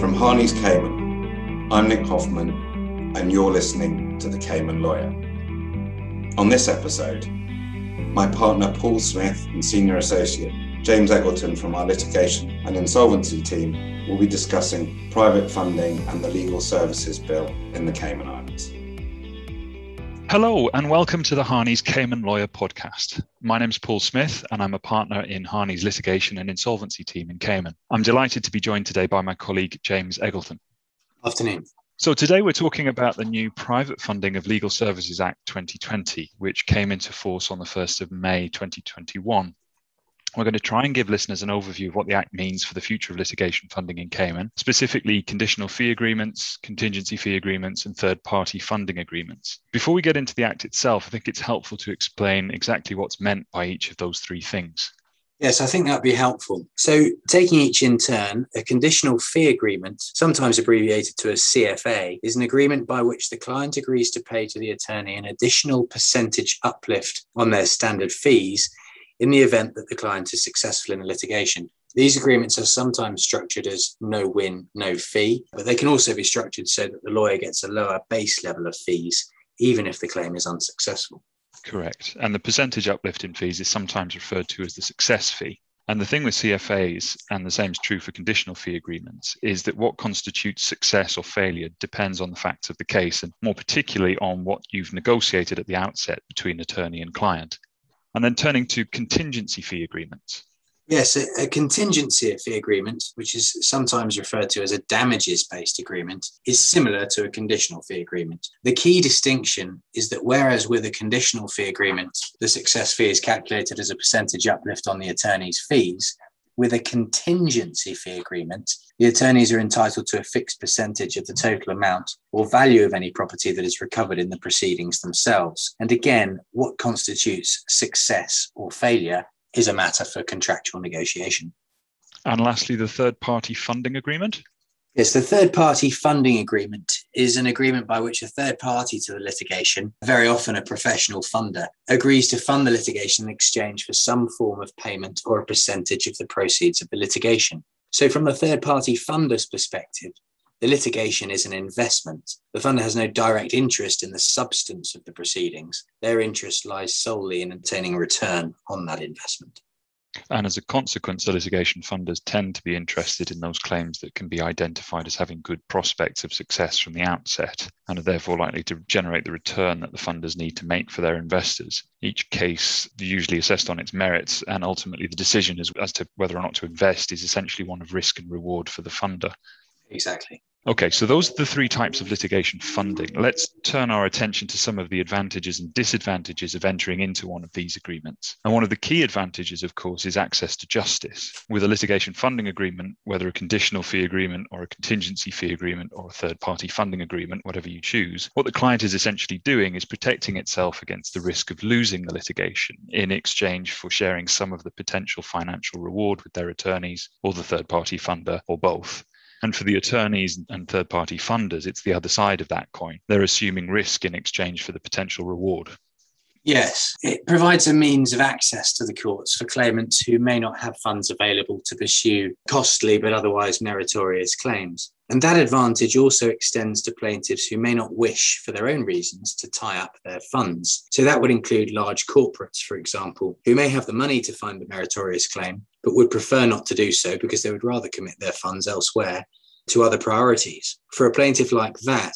From Harney's Cayman, I'm Nick Hoffman, and you're listening to The Cayman Lawyer. On this episode, my partner Paul Smith and senior associate James Eggleton from our litigation and insolvency team will be discussing private funding and the legal services bill in the Cayman Islands. Hello, and welcome to the Harney's Cayman Lawyer podcast. My name is Paul Smith, and I'm a partner in Harney's litigation and insolvency team in Cayman. I'm delighted to be joined today by my colleague, James Eggleton. Afternoon. So, today we're talking about the new Private Funding of Legal Services Act 2020, which came into force on the 1st of May 2021. We're going to try and give listeners an overview of what the Act means for the future of litigation funding in Cayman, specifically conditional fee agreements, contingency fee agreements, and third party funding agreements. Before we get into the Act itself, I think it's helpful to explain exactly what's meant by each of those three things. Yes, I think that'd be helpful. So, taking each in turn, a conditional fee agreement, sometimes abbreviated to a CFA, is an agreement by which the client agrees to pay to the attorney an additional percentage uplift on their standard fees in the event that the client is successful in a litigation. These agreements are sometimes structured as no win, no fee, but they can also be structured so that the lawyer gets a lower base level of fees, even if the claim is unsuccessful. Correct. And the percentage uplift in fees is sometimes referred to as the success fee. And the thing with CFAs, and the same is true for conditional fee agreements, is that what constitutes success or failure depends on the facts of the case, and more particularly on what you've negotiated at the outset between attorney and client. And then turning to contingency fee agreements. Yes, a, a, contingency fee agreement, which is sometimes referred to as a damages based agreement, is similar to a conditional fee agreement. The key distinction is that whereas with a conditional fee agreement, the success fee is calculated as a percentage uplift on the attorney's fees, with a contingency fee agreement, the attorneys are entitled to a fixed percentage of the total amount or value of any property that is recovered in the proceedings themselves. And again, what constitutes success or failure is a matter for contractual negotiation. And lastly, the third party funding agreement. Yes, the third party funding agreement is an agreement by which a third party to the litigation, very often a professional funder, agrees to fund the litigation in exchange for some form of payment or a percentage of the proceeds of the litigation. So, from the third party funder's perspective, the litigation is an investment. The funder has no direct interest in the substance of the proceedings. Their interest lies solely in obtaining a return on that investment. And as a consequence, the litigation funders tend to be interested in those claims that can be identified as having good prospects of success from the outset and are therefore likely to generate the return that the funders need to make for their investors. Each case usually assessed on its merits, and ultimately the decision as, as to whether or not to invest is essentially one of risk and reward for the funder. Exactly. Okay, so those are the three types of litigation funding. Let's turn our attention to some of the advantages and disadvantages of entering into one of these agreements. And one of the key advantages, of course, is access to justice. With a litigation funding agreement, whether a conditional fee agreement or a contingency fee agreement or a third party funding agreement, whatever you choose, what the client is essentially doing is protecting itself against the risk of losing the litigation in exchange for sharing some of the potential financial reward with their attorneys or the third party funder or both. And for the attorneys and third party funders, it's the other side of that coin. They're assuming risk in exchange for the potential reward. Yes, it provides a means of access to the courts for claimants who may not have funds available to pursue costly but otherwise meritorious claims. And that advantage also extends to plaintiffs who may not wish, for their own reasons, to tie up their funds. So that would include large corporates, for example, who may have the money to find a meritorious claim, but would prefer not to do so because they would rather commit their funds elsewhere to other priorities. For a plaintiff like that,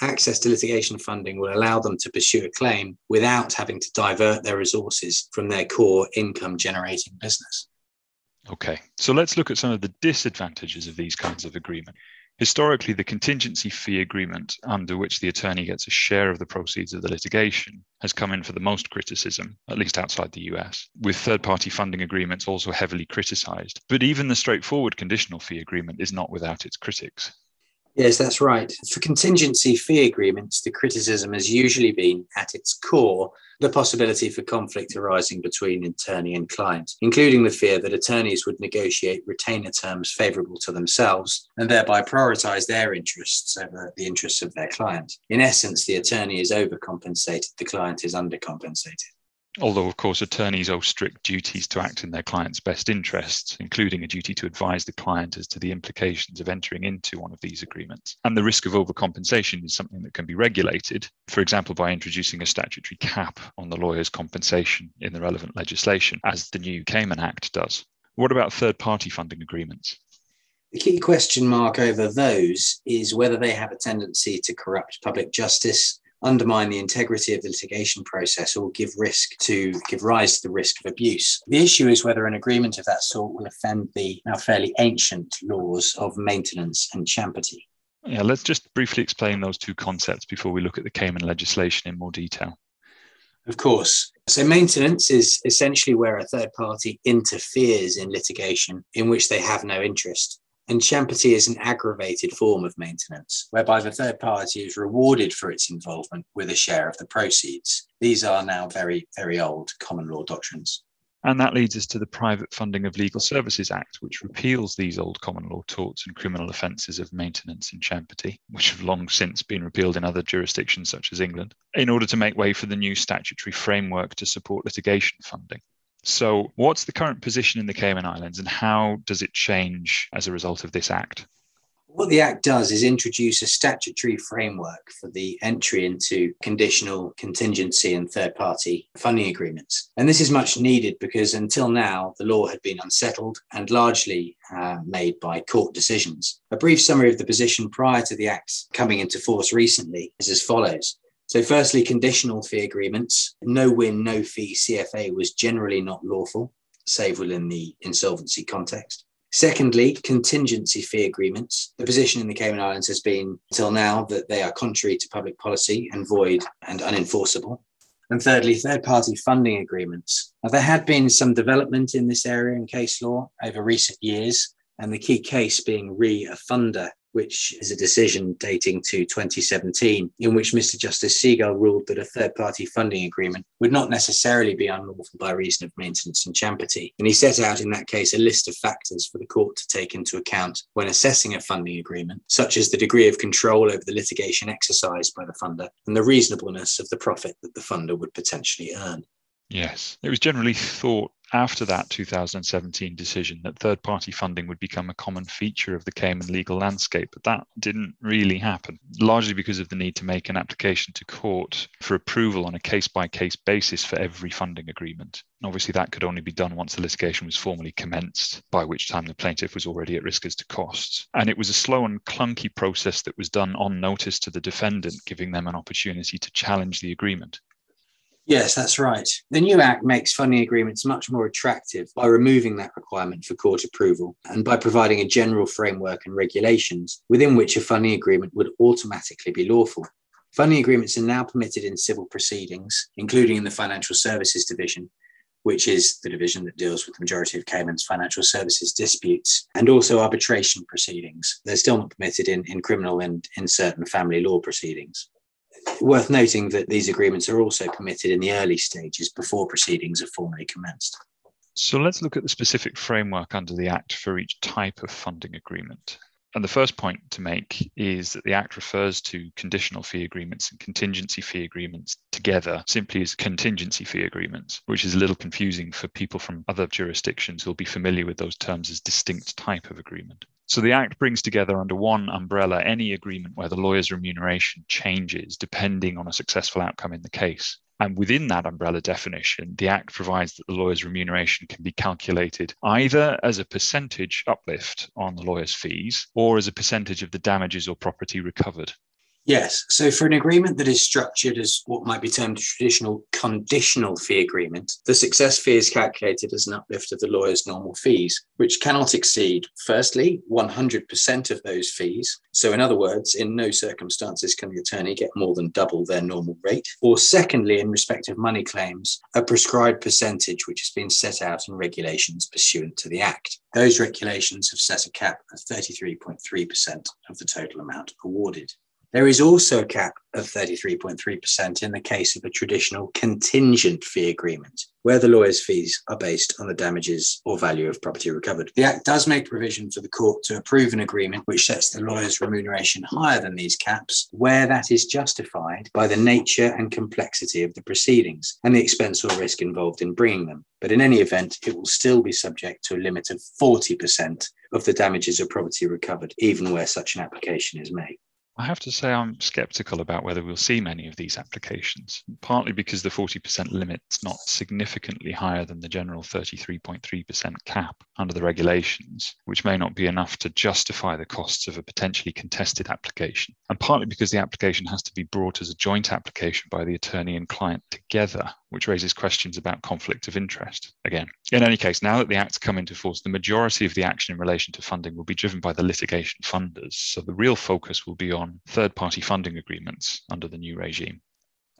access to litigation funding will allow them to pursue a claim without having to divert their resources from their core income generating business. Okay, so let's look at some of the disadvantages of these kinds of agreement. Historically, the contingency fee agreement, under which the attorney gets a share of the proceeds of the litigation, has come in for the most criticism, at least outside the US, with third party funding agreements also heavily criticized. But even the straightforward conditional fee agreement is not without its critics. Yes, that's right. For contingency fee agreements, the criticism has usually been at its core the possibility for conflict arising between attorney and client, including the fear that attorneys would negotiate retainer terms favourable to themselves and thereby prioritise their interests over the interests of their client. In essence, the attorney is overcompensated, the client is undercompensated. Although, of course, attorneys owe strict duties to act in their client's best interests, including a duty to advise the client as to the implications of entering into one of these agreements. And the risk of overcompensation is something that can be regulated, for example, by introducing a statutory cap on the lawyer's compensation in the relevant legislation, as the new Cayman Act does. What about third party funding agreements? The key question mark over those is whether they have a tendency to corrupt public justice undermine the integrity of the litigation process or give risk to give rise to the risk of abuse. The issue is whether an agreement of that sort will offend the now fairly ancient laws of maintenance and champerty. Yeah, let's just briefly explain those two concepts before we look at the Cayman legislation in more detail. Of course. So, maintenance is essentially where a third party interferes in litigation in which they have no interest. And is an aggravated form of maintenance, whereby the third party is rewarded for its involvement with a share of the proceeds. These are now very, very old common law doctrines. And that leads us to the Private Funding of Legal Services Act, which repeals these old common law torts and criminal offences of maintenance and champerty, which have long since been repealed in other jurisdictions such as England, in order to make way for the new statutory framework to support litigation funding. So, what's the current position in the Cayman Islands and how does it change as a result of this act? What the Act does is introduce a statutory framework for the entry into conditional, contingency, and third party funding agreements. And this is much needed because until now, the law had been unsettled and largely uh, made by court decisions. A brief summary of the position prior to the Act coming into force recently is as follows so, firstly, conditional fee agreements. No win, no fee CFA was generally not lawful, save within the insolvency context. Secondly, contingency fee agreements. The position in the Cayman Islands has been until now that they are contrary to public policy and void and unenforceable. And thirdly, third party funding agreements. Now, there had been some development in this area in case law over recent years, and the key case being re a funder which is a decision dating to 2017, in which Mr. Justice Segal ruled that a third party funding agreement would not necessarily be unlawful by reason of maintenance and champerty. And he set out in that case a list of factors for the court to take into account when assessing a funding agreement, such as the degree of control over the litigation exercised by the funder and the reasonableness of the profit that the funder would potentially earn. Yes. It was generally thought after that 2017 decision that third party funding would become a common feature of the Cayman legal landscape, but that didn't really happen, largely because of the need to make an application to court for approval on a case by case basis for every funding agreement. Obviously, that could only be done once the litigation was formally commenced, by which time the plaintiff was already at risk as to costs. And it was a slow and clunky process that was done on notice to the defendant, giving them an opportunity to challenge the agreement. Yes, that's right. The new Act makes funding agreements much more attractive by removing that requirement for court approval and by providing a general framework and regulations within which a funding agreement would automatically be lawful. Funding agreements are now permitted in civil proceedings, including in the Financial Services Division, which is the division that deals with the majority of Cayman's financial services disputes, and also arbitration proceedings. They're still not permitted in, in criminal and in certain family law proceedings worth noting that these agreements are also permitted in the early stages before proceedings are formally commenced. So let's look at the specific framework under the Act for each type of funding agreement. And the first point to make is that the Act refers to conditional fee agreements and contingency fee agreements together simply as contingency fee agreements, which is a little confusing for people from other jurisdictions who'll be familiar with those terms as distinct type of agreement. So the Act brings together under one umbrella any agreement where the lawyer's remuneration changes depending on a successful outcome in the case. And within that umbrella definition, the Act provides that the lawyer's remuneration can be calculated either as a percentage uplift on the lawyer's fees or as a percentage of the damages or property recovered. Yes. So for an agreement that is structured as what might be termed a traditional conditional fee agreement, the success fee is calculated as an uplift of the lawyer's normal fees, which cannot exceed, firstly, 100% of those fees. So, in other words, in no circumstances can the attorney get more than double their normal rate. Or, secondly, in respect of money claims, a prescribed percentage which has been set out in regulations pursuant to the Act. Those regulations have set a cap of 33.3% of the total amount awarded. There is also a cap of 33.3% in the case of a traditional contingent fee agreement, where the lawyer's fees are based on the damages or value of property recovered. The Act does make provision for the court to approve an agreement which sets the lawyer's remuneration higher than these caps, where that is justified by the nature and complexity of the proceedings and the expense or risk involved in bringing them. But in any event, it will still be subject to a limit of 40% of the damages or property recovered, even where such an application is made. I have to say I'm skeptical about whether we'll see many of these applications, partly because the 40% limit's not significantly higher than the general 33.3% cap under the regulations, which may not be enough to justify the costs of a potentially contested application, and partly because the application has to be brought as a joint application by the attorney and client together, which raises questions about conflict of interest. Again, in any case, now that the Act's come into force, the majority of the action in relation to funding will be driven by the litigation funders. So the real focus will be on third party funding agreements under the new regime.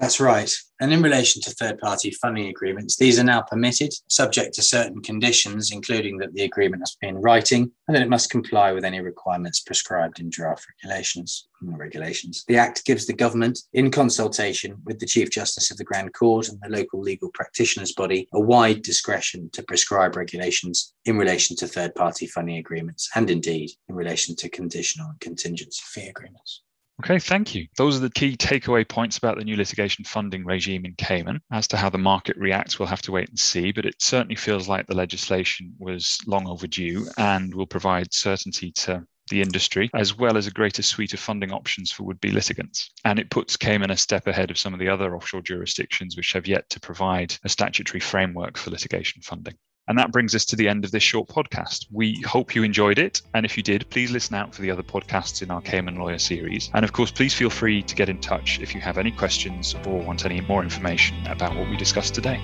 That's right. And in relation to third party funding agreements, these are now permitted, subject to certain conditions, including that the agreement must be in writing and that it must comply with any requirements prescribed in draft regulations. Mm, regulations. The Act gives the government, in consultation with the Chief Justice of the Grand Court and the local legal practitioners body, a wide discretion to prescribe regulations in relation to third party funding agreements and indeed in relation to conditional and contingency fee agreements. Okay, thank you. Those are the key takeaway points about the new litigation funding regime in Cayman. As to how the market reacts, we'll have to wait and see, but it certainly feels like the legislation was long overdue and will provide certainty to the industry, as well as a greater suite of funding options for would be litigants. And it puts Cayman a step ahead of some of the other offshore jurisdictions which have yet to provide a statutory framework for litigation funding. And that brings us to the end of this short podcast. We hope you enjoyed it. And if you did, please listen out for the other podcasts in our Cayman Lawyer series. And of course, please feel free to get in touch if you have any questions or want any more information about what we discussed today.